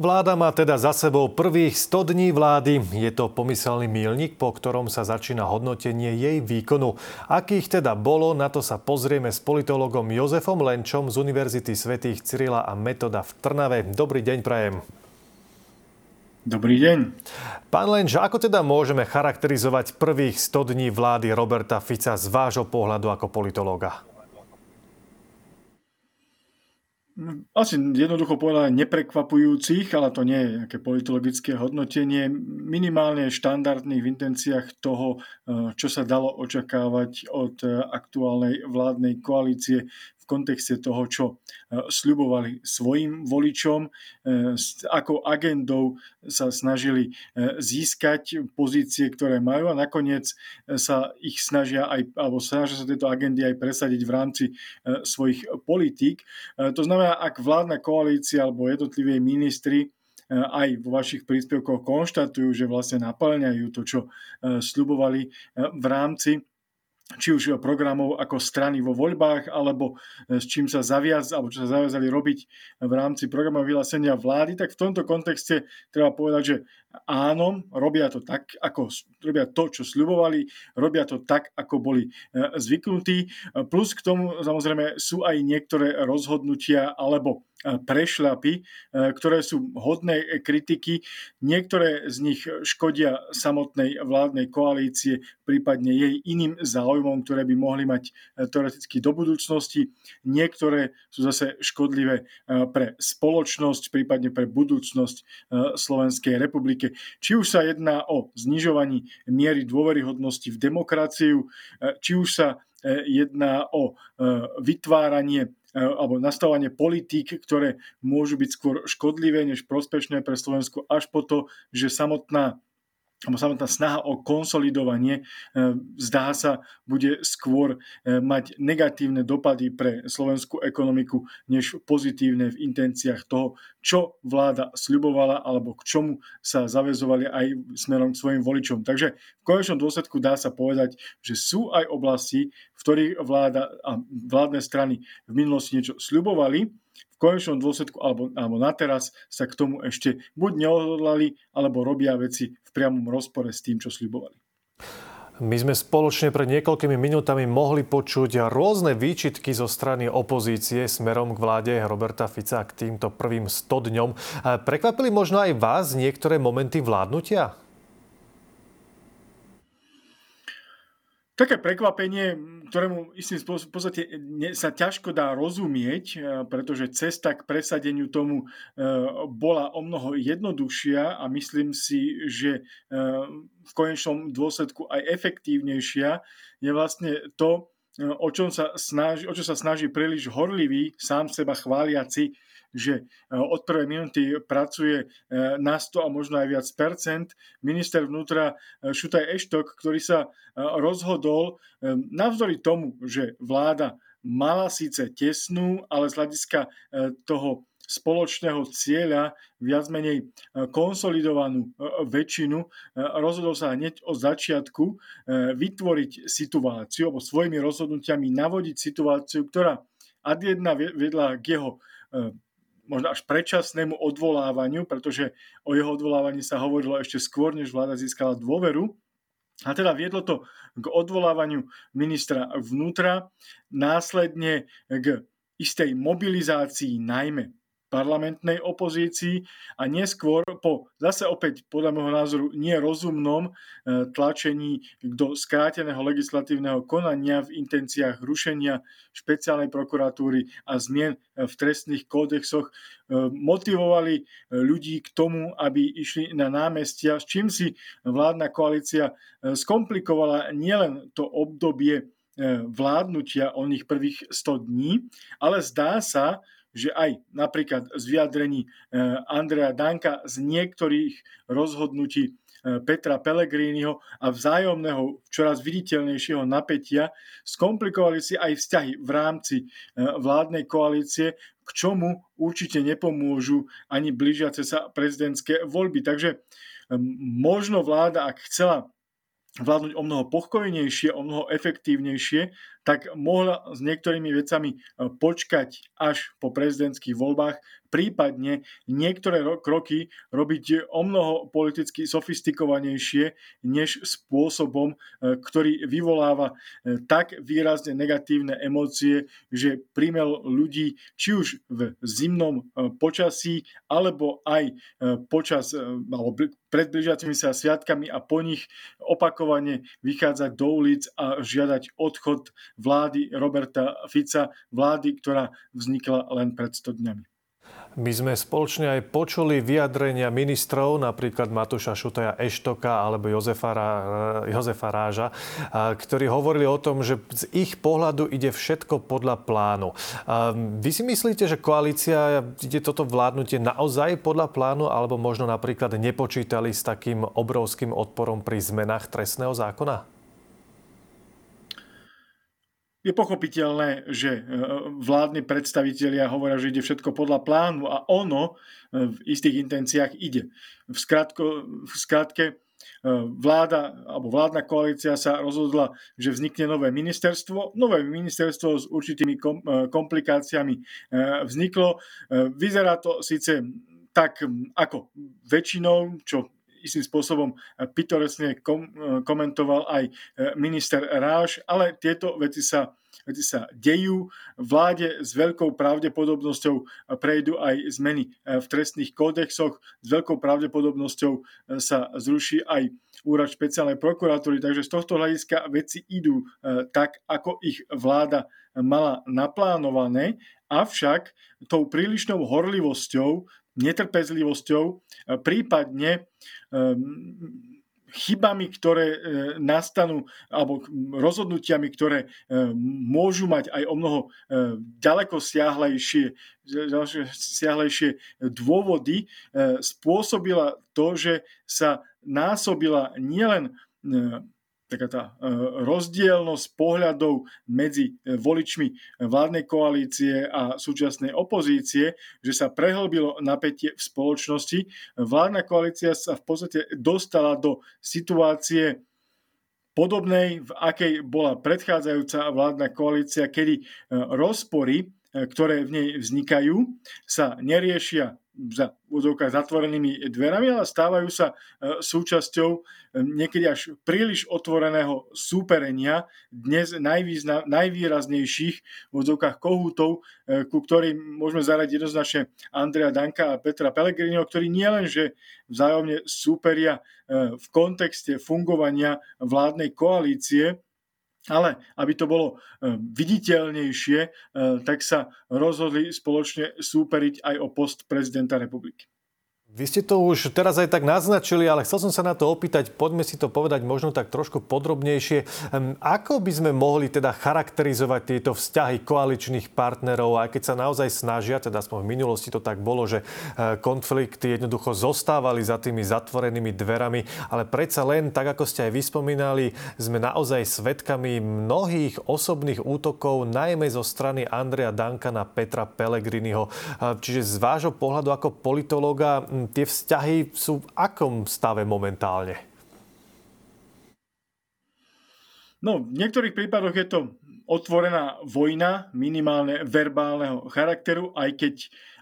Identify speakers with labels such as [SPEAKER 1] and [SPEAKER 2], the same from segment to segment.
[SPEAKER 1] Vláda má teda za sebou prvých 100 dní vlády. Je to pomyselný mílnik, po ktorom sa začína hodnotenie jej výkonu. Akých teda bolo, na to sa pozrieme s politologom Jozefom Lenčom z Univerzity svätých Cyrila a Metoda v Trnave. Dobrý deň, prajem.
[SPEAKER 2] Dobrý deň.
[SPEAKER 1] Pán Lenč, ako teda môžeme charakterizovať prvých 100 dní vlády Roberta Fica z vášho pohľadu ako politológa?
[SPEAKER 2] Asi jednoducho povedané neprekvapujúcich, ale to nie je nejaké politologické hodnotenie, minimálne štandardných v intenciách toho, eh, čo sa dalo očakávať od eh, aktuálnej vládnej koalície kontexte toho, čo e, sľubovali svojim voličom, e, s akou agendou sa snažili e, získať pozície, ktoré majú a nakoniec sa ich snažia aj, alebo snažia sa tieto agendy aj presadiť v rámci svojich politík. To znamená, ak vládna koalícia alebo jednotlivé ministri aj vo vašich príspevkoch konštatujú, že vlastne naplňajú to, čo sľubovali v rámci či už programov ako strany vo voľbách, alebo e, s čím sa zaviaz, alebo čo sa zaviazali robiť v rámci programov vyhlásenia vlády, tak v tomto kontexte treba povedať, že áno, robia to tak, ako robia to, čo sľubovali, robia to tak, ako boli e, zvyknutí. Plus k tomu samozrejme sú aj niektoré rozhodnutia alebo prešľapy, ktoré sú hodné kritiky. Niektoré z nich škodia samotnej vládnej koalície, prípadne jej iným záujmom, ktoré by mohli mať teoreticky do budúcnosti. Niektoré sú zase škodlivé pre spoločnosť, prípadne pre budúcnosť Slovenskej republiky politike. Či už sa jedná o znižovaní miery dôveryhodnosti v demokraciu, e, či už sa e, jedná o e, vytváranie alebo nastavovanie politík, ktoré môžu byť skôr škodlivé než prospešné pre Slovensku, až po to, že samotná alebo samotná snaha o konsolidovanie e, zdá sa, bude skôr e, mať negatívne dopady pre slovenskú ekonomiku, než pozitívne v intenciách toho, čo vláda sľubovala alebo k čomu sa zavezovali aj smerom k svojim voličom. Takže v konečnom dôsledku dá sa povedať, že sú aj oblasti, v ktorých vláda a vládne strany v minulosti niečo sľubovali, konečnom dôsledku alebo, alebo na teraz sa k tomu ešte buď neodhodlali, alebo robia veci v priamom rozpore s tým, čo sľubovali.
[SPEAKER 1] My sme spoločne pred niekoľkými minútami mohli počuť rôzne výčitky zo strany opozície smerom k vláde Roberta Fica k týmto prvým 100 dňom. Prekvapili možno aj vás niektoré momenty vládnutia?
[SPEAKER 2] Také prekvapenie, ktorému istým spôsobom v podstate sa ťažko dá rozumieť, e, pretože cesta k presadeniu tomu e, bola o mnoho jednoduchšia a myslím si, že e, v konečnom dôsledku aj efektívnejšia, je vlastne to, o, čom sa snaží, o čo sa snaží príliš horlivý, sám seba chváliaci že e, od prvej minúty pracuje e, na 100 a možno aj viac percent. Minister vnútra e, Šutaj Eštok, ktorý sa rozhodol navzdory tomu, že vláda mala síce tesnú, ale z hľadiska toho spoločného cieľa viac menej konsolidovanú väčšinu, rozhodol sa hneď od začiatku vytvoriť situáciu, alebo svojimi rozhodnutiami navodiť situáciu, ktorá ad jedna vedla k jeho možno až predčasnému odvolávaniu, pretože o jeho odvolávaní sa hovorilo ešte skôr, než vláda získala dôveru. A teda viedlo to k odvolávaniu ministra vnútra, následne k istej mobilizácii najmä parlamentnej opozícii a neskôr po zase opäť podľa môjho názoru nerozumnom e, tlačení do skráteného legislatívneho konania v intenciách rušenia špeciálnej prokuratúry a zmien v trestných kódexoch e, motivovali ľudí k tomu, aby išli na námestia, s čím si vládna koalícia e, skomplikovala nielen to obdobie vládnutia o nich prvých 100 dní, ale zdá sa, že aj napríklad z vyjadrení e, Andreja Danka z niektorých rozhodnutí e, Petra Pellegriniho a vzájomného čoraz viditeľnejšieho napätia skomplikovali si aj vzťahy v rámci e, vládnej koalície, k čomu určite nepomôžu ani blížiace sa prezidentské voľby. Takže možno vláda, ak chcela vládnuť o mnoho pokojnejšie, o mnoho efektívnejšie, tak mohla s niektorými vecami počkať až po prezidentských voľbách, prípadne niektoré kroky robiť o mnoho politicky sofistikovanejšie, než spôsobom, e, ktorý vyvoláva e, tak výrazne negatívne emócie, že primel ľudí či už v zimnom e, počasí, alebo aj počas alebo pred blížiacimi sa sviatkami a po nich opakovane vychádzať do ulic a žiadať odchod vlády Roberta Fica, vlády, ktorá vznikla len pred 100 dňami.
[SPEAKER 1] My sme spoločne aj počuli vyjadrenia ministrov, napríklad Matúša Šutaja Eštoka alebo Jozefa, Jozefa Ráža, ktorí hovorili o tom, že z ich pohľadu ide všetko podľa plánu. Vy si myslíte, že koalícia ide toto vládnutie naozaj podľa plánu, alebo možno napríklad nepočítali s takým obrovským odporom pri zmenách trestného zákona?
[SPEAKER 2] Je pochopiteľné, že e, vládni predstavitelia hovoria, že ide všetko podľa plánu a ono e, v istých intenciách ide. V, skratko, v skratke e, vláda alebo vládna koalícia sa rozhodla, že vznikne nové ministerstvo. Nové ministerstvo s určitými komplikáciami vzniklo. Vyzerá to síce tak ako väčšinou, čo istým spôsobom pitoresne kom, komentoval aj minister Ráš, ale tieto veci sa, veci sa dejú. Vláde s veľkou pravdepodobnosťou prejdú aj zmeny v trestných kódexoch, s veľkou pravdepodobnosťou sa zruší aj úrad špeciálnej prokuratúry, takže z tohto hľadiska veci idú tak, ako ich vláda mala naplánované, avšak tou prílišnou horlivosťou netrpezlivosťou, e, prípadne ehm, chybami, ktoré e, nastanú, alebo rozhodnutiami, ktoré e, môžu mať aj o mnoho ďaleko siahlejšie, siahlejšie dôvody, spôsobila to, že sa násobila nielen taká tá e, rozdielnosť pohľadov medzi e, voličmi vládnej koalície a súčasnej opozície, že sa prehlbilo napätie v spoločnosti. Vládna koalícia sa v podstate dostala do situácie podobnej, v akej bola predchádzajúca vládna koalícia, kedy e, rozpory, ktoré v nej vznikajú, sa neriešia za úzovkách zatvorenými dverami, ale stávajú sa e, súčasťou e, niekedy až príliš otvoreného súperenia dnes najvýzna, najvýraznejších v úzovkách kohútov, e, ku ktorým môžeme zaradiť jednoznačne Andrea Danka a Petra Pellegriniho, ktorí nielenže vzájomne súperia v kontexte fungovania vládnej koalície, ale aby to bolo e, viditeľnejšie, e, tak sa rozhodli spoločne súperiť aj o post prezidenta republiky.
[SPEAKER 1] Vy ste to už teraz aj tak naznačili, ale chcel som sa na to opýtať, poďme si to povedať možno tak trošku podrobnejšie. Ako by sme mohli teda charakterizovať tieto vzťahy koaličných partnerov, aj keď sa naozaj snažia, teda aspoň v minulosti to tak bolo, že e, konflikty jednoducho zostávali za tými zatvorenými dverami, ale predsa len, tak ako ste aj vyspomínali, sme naozaj svetkami mnohých osobných útokov, najmä zo strany Andrea Danka na Petra Pellegriniho. Čiže z vášho pohľadu ako politológa tie vzťahy sú v akom stave momentálne?
[SPEAKER 2] No, v niektorých prípadoch je to otvorená vojna, minimálne verbálneho charakteru, aj keď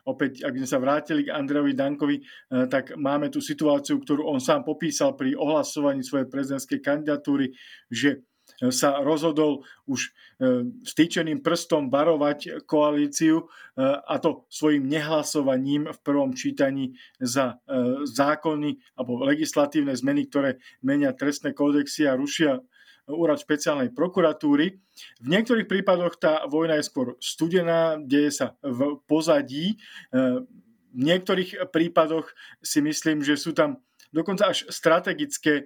[SPEAKER 2] opäť, ak sme sa vrátili k Andrejovi Dankovi, eh, tak máme tú situáciu, ktorú on sám popísal pri ohlasovaní svojej prezidentskej kandidatúry, že sa rozhodol už e, stýčeným prstom varovať koalíciu e, a to svojim nehlasovaním v prvom čítaní za e, zákony alebo legislatívne zmeny, ktoré menia trestné kódexy a rušia úrad špeciálnej prokuratúry. V niektorých prípadoch tá vojna je skôr studená, deje sa v pozadí. V niektorých prípadoch si myslím, že sú tam dokonca až strategické e,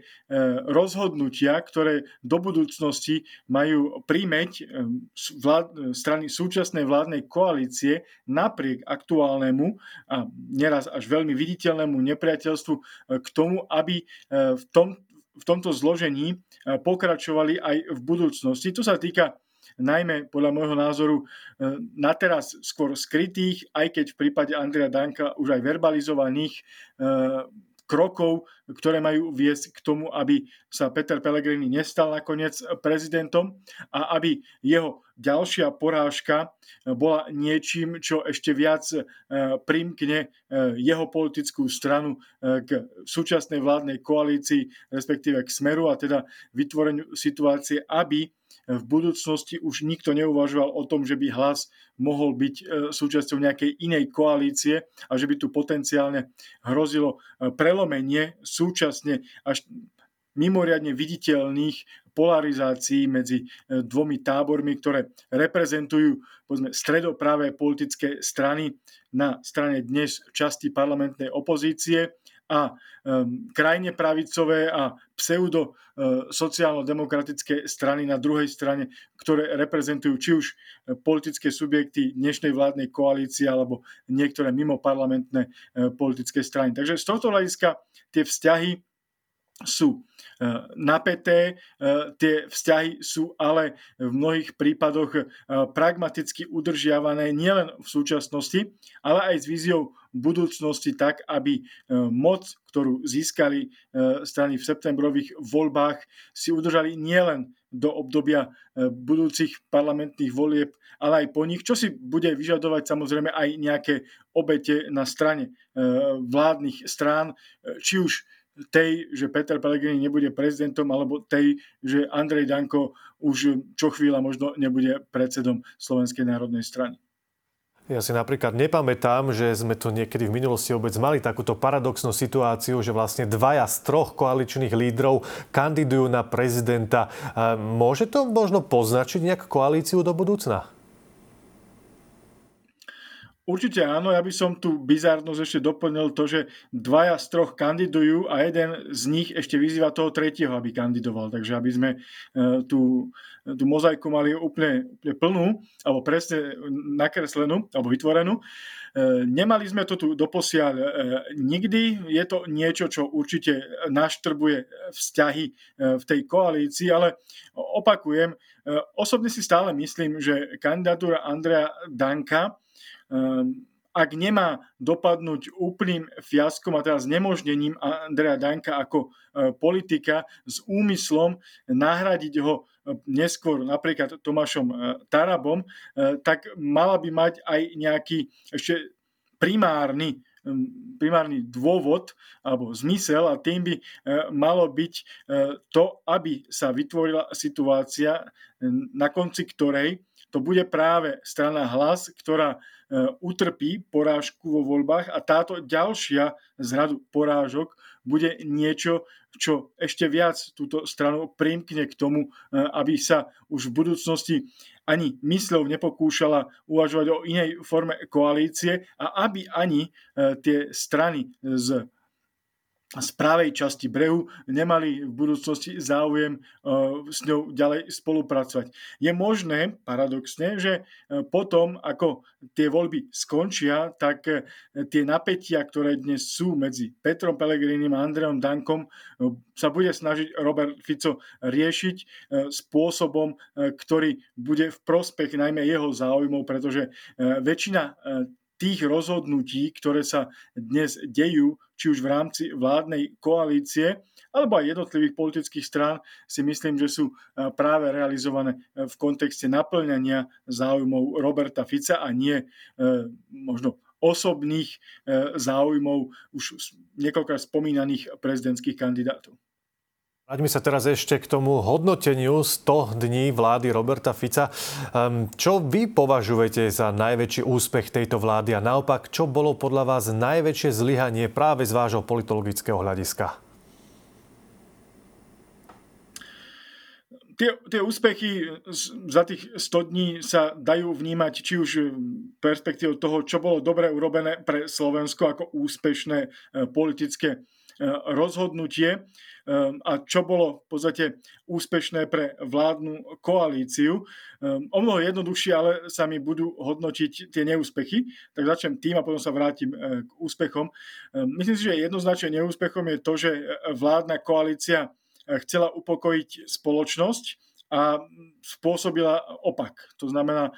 [SPEAKER 2] rozhodnutia, ktoré do budúcnosti majú príjmeť e, vlád, strany súčasnej vládnej koalície napriek aktuálnemu a neraz až veľmi viditeľnému nepriateľstvu e, k tomu, aby v, tom, v tomto zložení pokračovali aj v budúcnosti. To sa týka najmä podľa môjho názoru na teraz skôr skrytých, aj keď v prípade Andrea Danka už aj verbalizovaných krokov, ktoré majú viesť k tomu, aby sa Peter Pellegrini nestal nakoniec prezidentom a aby jeho ďalšia porážka bola niečím, čo ešte viac e, primkne e, jeho politickú stranu e, k súčasnej vládnej koalícii, respektíve k smeru a teda vytvoreniu situácie, aby v budúcnosti už nikto neuvažoval o tom, že by hlas mohol byť e, súčasťou nejakej inej koalície a že by tu potenciálne hrozilo e, prelomenie súčasne až mimoriadne viditeľných polarizácií medzi e, dvomi tábormi, ktoré reprezentujú povedzme, stredopravé politické strany na strane dnes časti parlamentnej opozície a krajne pravicové a pseudo uh, sociálno-demokratické strany na druhej strane, ktoré reprezentujú či už politické subjekty dnešnej vládnej koalície alebo niektoré mimo parlamentné politické strany. Takže z tohto hľadiska tie vzťahy sú e, napäté, e, tie vzťahy sú ale v mnohých prípadoch e, pragmaticky udržiavané nielen v súčasnosti, ale aj s víziou budúcnosti tak, aby moc, ktorú získali strany v septembrových voľbách, si udržali nielen do obdobia budúcich parlamentných volieb, ale aj po nich, čo si bude vyžadovať samozrejme aj nejaké obete na strane vládnych strán, či už tej, že Peter Pellegrini nebude prezidentom, alebo tej, že Andrej Danko už čo chvíľa možno nebude predsedom Slovenskej národnej strany.
[SPEAKER 1] Ja si napríklad nepamätám, že sme tu niekedy v minulosti vôbec mali takúto paradoxnú situáciu, že vlastne dvaja z troch koaličných lídrov kandidujú na prezidenta. Môže to možno poznačiť nejakú koalíciu do budúcna?
[SPEAKER 2] Určite áno, ja by som tu bizárnosť ešte doplnil to, že dvaja z troch kandidujú a jeden z nich ešte vyzýva toho tretieho, aby kandidoval. Takže aby sme e, tú, tú mozaiku mali úplne, úplne plnú, alebo presne nakreslenú, alebo vytvorenú. E, nemali sme to tu doposiaľ e, nikdy. Je to niečo, čo určite naštrbuje vzťahy v tej koalícii, ale opakujem, osobne si stále myslím, že kandidatúra Andrea Danka ak nemá dopadnúť úplným fiaskom a teraz nemožnením Andreja Danka ako e, politika s úmyslom nahradiť ho e, neskôr napríklad Tomášom e, Tarabom, tak mala by mať aj nejaký ešte primárny primárny dôvod alebo zmysel a tým by malo byť to, aby sa vytvorila situácia, na konci ktorej to bude práve strana hlas, ktorá E, utrpí porážku vo voľbách a táto ďalšia z radu porážok bude niečo, čo ešte viac túto stranu primkne k tomu, e, aby sa už v budúcnosti ani mysľou nepokúšala uvažovať o inej forme koalície a aby ani e, tie strany z z pravej časti brehu nemali v budúcnosti záujem e, s ňou ďalej spolupracovať. Je možné, paradoxne, že e, potom, ako tie voľby skončia, tak e, tie napätia, ktoré dnes sú medzi Petrom Pelegrinim a Andreom Dankom, sa bude snažiť Robert Fico riešiť spôsobom, ktorý bude v prospech najmä jeho záujmov, pretože väčšina tých rozhodnutí, ktoré sa dnes dejú, či už v rámci vládnej koalície, alebo aj jednotlivých politických strán, si myslím, že sú e, práve realizované e, v kontexte naplňania záujmov Roberta Fica a nie e, možno osobných záujmov už niekoľkrát spomínaných prezidentských kandidátov.
[SPEAKER 1] Vráťme sa teraz ešte k tomu hodnoteniu 100 dní vlády Roberta Fica. Ehm, čo vy považujete za najväčší úspech tejto vlády a naopak, čo bolo podľa vás najväčšie zlyhanie práve z vášho politologického hľadiska?
[SPEAKER 2] Tie, tie úspechy za tých 100 dní sa dajú vnímať či už perspektívou toho, čo bolo dobre urobené pre Slovensko ako úspešné e, politické rozhodnutie Ehm, a čo bolo v podstate úspešné pre vládnu koalíciu. Ehm, o mnoho jednoduchšie, ale sa mi budú hodnotiť tie neúspechy. Tak začnem tým a potom sa vrátim e, k úspechom. Myslím si, že jednoznačne neúspechom je to, že e, vládna koalícia e, chcela upokojiť spoločnosť a spôsobila opak. To znamená,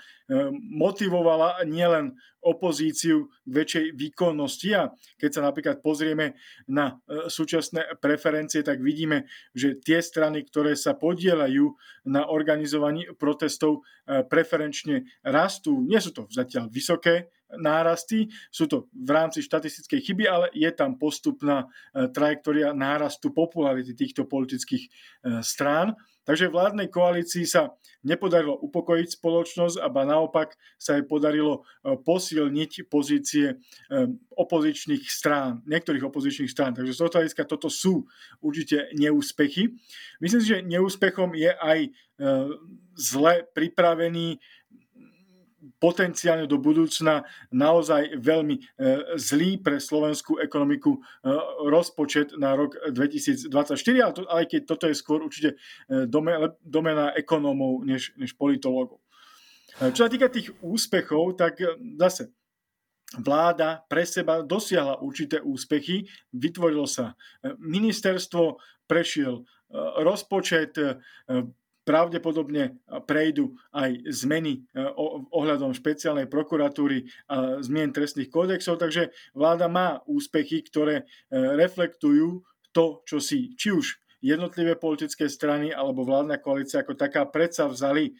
[SPEAKER 2] motivovala nielen opozíciu k väčšej výkonnosti a keď sa napríklad pozrieme na súčasné preferencie, tak vidíme, že tie strany, ktoré sa podielajú na organizovaní protestov, preferenčne rastú. Nie sú to zatiaľ vysoké nárasty. Sú to v rámci štatistickej chyby, ale je tam postupná e, trajektória nárastu popularity týchto politických e, strán. Takže vládnej koalícii sa nepodarilo upokojiť spoločnosť, a naopak sa jej podarilo e, posilniť pozície opozičných strán, niektorých opozičných strán. Takže z toho hľadiska toto sú určite neúspechy. Myslím si, že neúspechom je aj zle pripravený potenciálne do budúcna naozaj veľmi e, zlý pre slovenskú ekonomiku e, rozpočet na rok 2024, ale aj keď toto je skôr určite e, domena ekonómov než, než politológov. Čo sa týka tých úspechov, tak zase vláda pre seba dosiahla určité úspechy, vytvorilo sa ministerstvo, prešiel rozpočet, pravdepodobne prejdú aj zmeny e, ohľadom špeciálnej prokuratúry a zmien trestných kódexov, takže vláda má úspechy, ktoré e, reflektujú to, čo si či už jednotlivé politické strany alebo vládna koalícia ako taká predsa vzali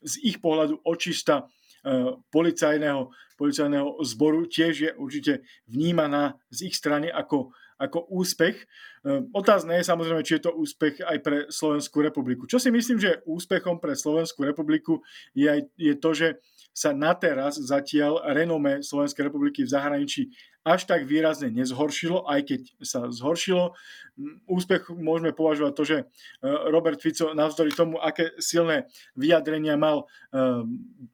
[SPEAKER 2] z ich pohľadu očista e, policajného, policajného zboru tiež je určite vnímaná z ich strany ako ako úspech. Ehm, otázne je samozrejme, či je to úspech aj pre Slovenskú republiku. Čo si myslím, že úspechom pre Slovenskú republiku je, aj, je to, že sa na teraz zatiaľ renome Slovenskej republiky v zahraničí až tak výrazne nezhoršilo, aj keď sa zhoršilo. Úspech môžeme považovať to, že e, Robert Fico navzdory tomu, aké silné vyjadrenia mal e,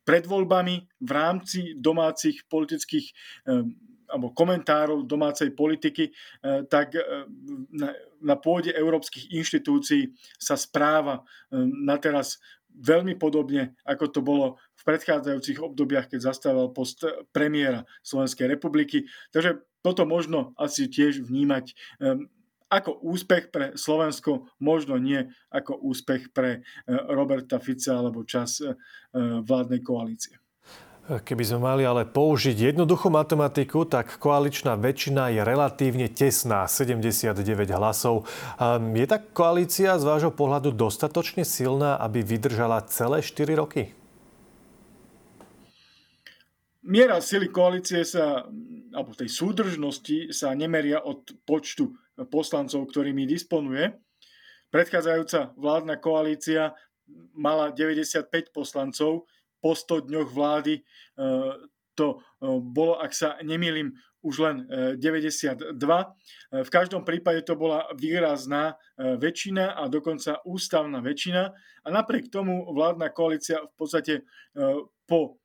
[SPEAKER 2] pred voľbami v rámci domácich politických e, alebo komentárov domácej politiky, eh, tak eh, na pôde európskych inštitúcií sa správa eh, na teraz veľmi podobne, ako to bolo v predchádzajúcich obdobiach, keď zastával post premiéra Slovenskej republiky. Takže toto možno asi tiež vnímať ako úspech pre Slovensko, možno nie ako úspech pre Roberta Fica alebo čas vládnej koalície.
[SPEAKER 1] Keby sme mali ale použiť jednoduchú matematiku, tak koaličná väčšina je relatívne tesná, 79 hlasov. Je tá koalícia z vášho pohľadu dostatočne silná, aby vydržala celé 4 roky?
[SPEAKER 2] Miera sily koalície sa, alebo tej súdržnosti sa nemeria od počtu poslancov, ktorými disponuje. Predchádzajúca vládna koalícia mala 95 poslancov, po 100 dňoch vlády e, to e, bolo, ak sa nemýlim, už len 92. E, v každom prípade to bola výrazná väčšina a dokonca ústavná väčšina. A napriek tomu vládna koalícia v podstate po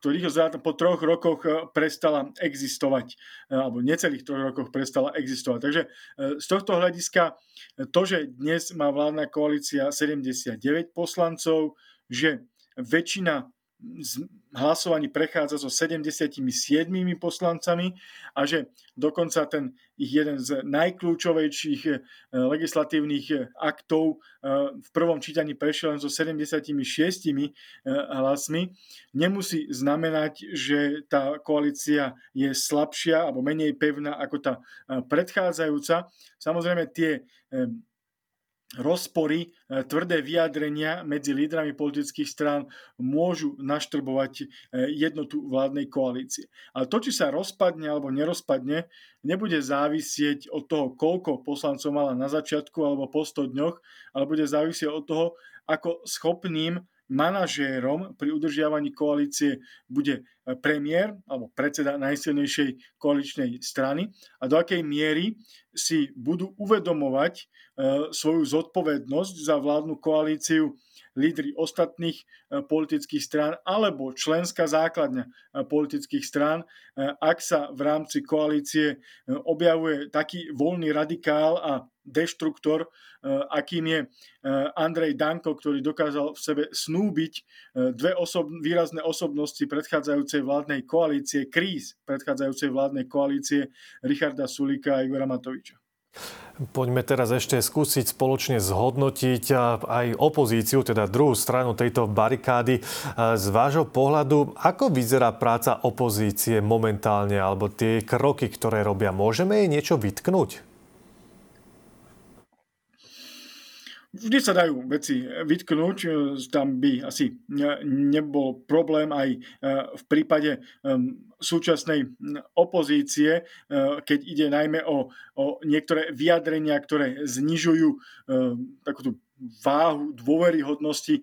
[SPEAKER 2] ktorých po troch rokoch prestala existovať, alebo necelých troch rokoch prestala existovať. Takže z tohto hľadiska to, že dnes má vládna koalícia 79 poslancov, že väčšina hlasovaní prechádza so 77 poslancami a že dokonca ten ich jeden z najkľúčovejších eh, legislatívnych eh, aktov eh, v prvom čítaní prešiel len so 76 hlasmi, nemusí znamenať, že tá koalícia je slabšia alebo menej pevná ako tá predchádzajúca. Samozrejme tie rozpory, e, tvrdé vyjadrenia medzi lídrami politických strán môžu naštrbovať e, jednotu vládnej koalície. Ale to, či sa rozpadne alebo nerozpadne, nebude závisieť od toho, koľko poslancov mala na začiatku alebo po 100 dňoch, ale bude závisieť od toho, ako schopným manažérom pri udržiavaní koalície bude premiér alebo predseda najsilnejšej koaličnej strany a do akej miery si budú uvedomovať e, svoju zodpovednosť za vládnu koalíciu lídry ostatných e, politických strán alebo členská základňa politických strán, ak sa v rámci koalície objavuje taký voľný radikál a deštruktor, akým je Andrej Danko, ktorý dokázal v sebe snúbiť dve osob, výrazné osobnosti predchádzajúcej vládnej koalície, kríz predchádzajúcej vládnej koalície Richarda Sulika a Igora Matoviča.
[SPEAKER 1] Poďme teraz ešte skúsiť spoločne zhodnotiť aj opozíciu, teda druhú stranu tejto barikády. Z vášho pohľadu, ako vyzerá práca opozície momentálne, alebo tie kroky, ktoré robia? Môžeme jej niečo vytknúť?
[SPEAKER 2] Vždy sa dajú veci vytknúť, tam by asi nebol problém aj e, v prípade súčasnej opozície, e, keď ide najmä o, o niektoré vyjadrenia, ktoré znižujú takúto váhu dôveryhodnosti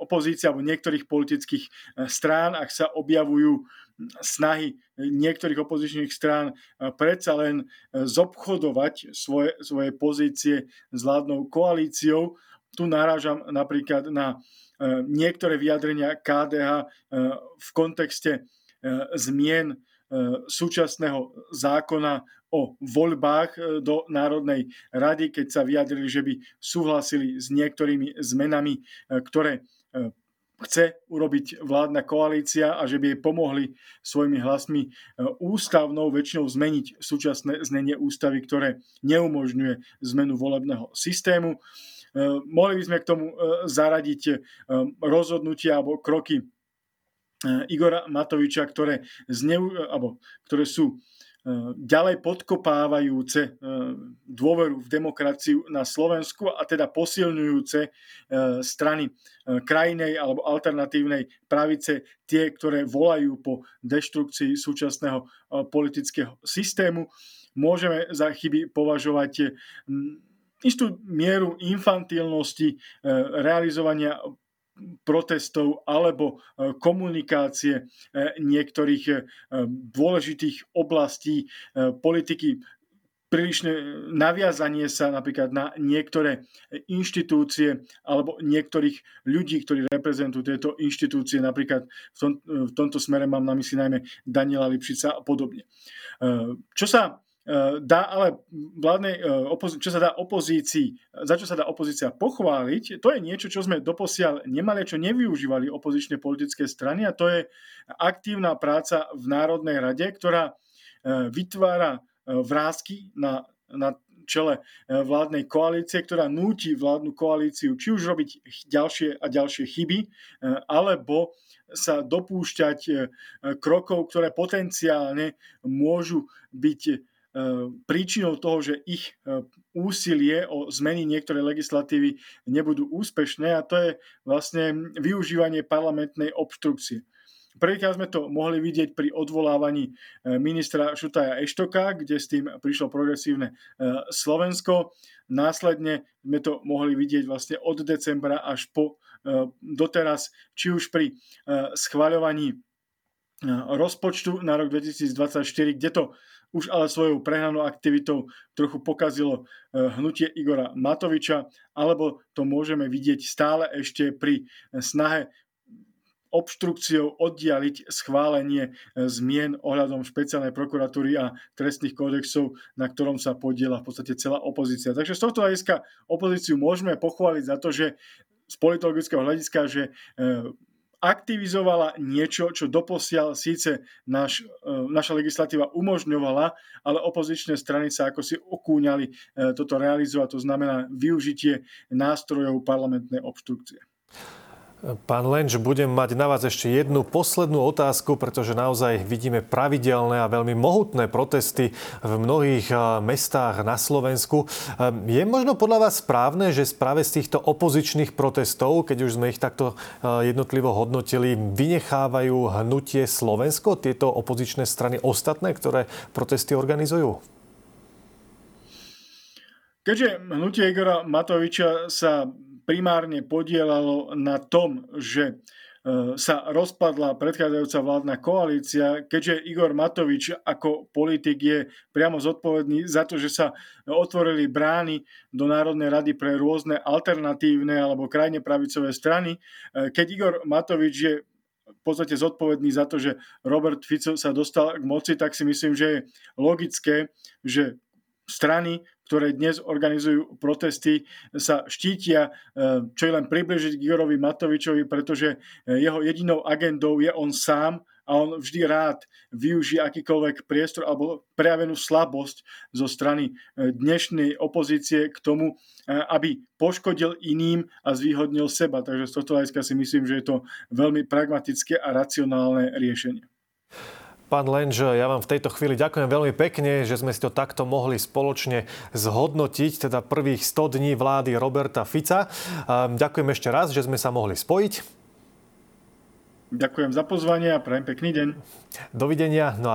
[SPEAKER 2] opozície alebo niektorých politických strán, ak sa objavujú snahy niektorých opozičných strán predsa len zobchodovať svoje, svoje pozície s vládnou koalíciou. Tu narážam napríklad na e, niektoré vyjadrenia KDH v kontexte zmien súčasného zákona o voľbách do Národnej rady, keď sa vyjadrili, že by súhlasili s niektorými zmenami, ktoré chce urobiť vládna koalícia a že by jej pomohli svojimi hlasmi e, ústavnou väčšinou zmeniť súčasné znenie ústavy, ktoré neumožňuje zmenu volebného systému. E, mohli by sme k tomu e, zaradiť rozhodnutia alebo kroky Igora Matoviča, ktoré, zneu, alebo ktoré sú ďalej podkopávajúce e, dôveru v demokraciu na Slovensku a teda posilňujúce e, strany e, krajinej alebo alternatívnej pravice, tie, ktoré volajú po deštrukcii súčasného politického systému. Môžeme za chyby považovať istú mieru infantilnosti realizovania protestov alebo e, komunikácie e, niektorých e, dôležitých oblastí politiky prílišné naviazanie sa napríklad na niektoré inštitúcie alebo niektorých ľudí, ktorí reprezentujú tieto inštitúcie, napríklad v, tom, v tomto smere mám na mysli najmä Daniela Lipšica a podobne. Čo sa dá ale vládnej, eh, čo sa dá opozícii, za čo sa dá opozícia pochváliť, to je niečo, čo sme doposiaľ nemali, čo nevyužívali opozičné politické strany a to je aktívna práca v Národnej rade, ktorá eh, vytvára vrázky na, na čele vládnej koalície, ktorá núti vládnu koalíciu či už robiť ďalšie a ďalšie chyby, alebo sa dopúšťať krokov, ktoré potenciálne môžu byť príčinou toho, že ich e, úsilie o zmeny niektorej legislatívy nebudú úspešné a to je vlastne využívanie parlamentnej obštrukcie. Prvýkrát sme to mohli vidieť pri odvolávaní e, ministra Šutaja Eštoka, kde s tým prišlo progresívne Slovensko. Následne sme to mohli vidieť vlastne od decembra až po doteraz, či už pri schvaľovaní rozpočtu na rok 2024, kde to už ale svojou prehnanou aktivitou trochu pokazilo e, hnutie Igora Matoviča, alebo to môžeme vidieť stále ešte pri snahe obštrukciou oddialiť schválenie e, zmien ohľadom špeciálnej prokuratúry a trestných kódexov, na ktorom sa podiela v podstate celá opozícia. Takže z tohto hľadiska opozíciu môžeme pochváliť za to, že z politologického hľadiska, že e, aktivizovala niečo, čo doposiaľ síce naš, e, naša legislatíva umožňovala, ale opozičné strany sa ako si okúňali e, toto realizovať, to znamená využitie nástrojov parlamentnej obštrukcie.
[SPEAKER 1] Pán Lenč, budem mať na vás ešte jednu poslednú otázku, pretože naozaj vidíme pravidelné a veľmi mohutné protesty v mnohých eh, mestách na Slovensku. Eh, je možno podľa vás správne, že práve z týchto opozičných protestov, keď už sme ich takto eh, jednotlivo hodnotili, vynechávajú hnutie Slovensko, tieto opozičné strany ostatné, ktoré protesty organizujú?
[SPEAKER 2] Keďže hnutie Igora Matoviča sa primárne podielalo na tom, že e, sa rozpadla predchádzajúca vládna koalícia, keďže Igor Matovič ako politik je priamo zodpovedný za to, že sa otvorili brány do Národnej rady pre rôzne alternatívne alebo krajne pravicové strany. E, keď Igor Matovič je v podstate zodpovedný za to, že Robert Fico sa dostal k moci, tak si myslím, že je logické, že strany, ktoré dnes organizujú protesty, sa štítia e, čo je len približiť k Igorovi Matovičovi, pretože e, jeho jedinou agendou je on sám a on vždy rád využije akýkoľvek priestor alebo prejavenú slabosť zo strany e, dnešnej opozície k tomu, aby poškodil iným a zvýhodnil seba. Takže z tohto hľadiska si myslím, že je to veľmi pragmatické a racionálne riešenie.
[SPEAKER 1] Pán Lenž, ja vám v tejto chvíli ďakujem veľmi pekne, že sme si to takto mohli spoločne zhodnotiť, teda prvých 100 dní vlády Roberta Fica. Ďakujem ešte raz, že sme sa mohli spojiť.
[SPEAKER 2] Ďakujem za pozvanie a prajem pekný deň.
[SPEAKER 1] Dovidenia. No a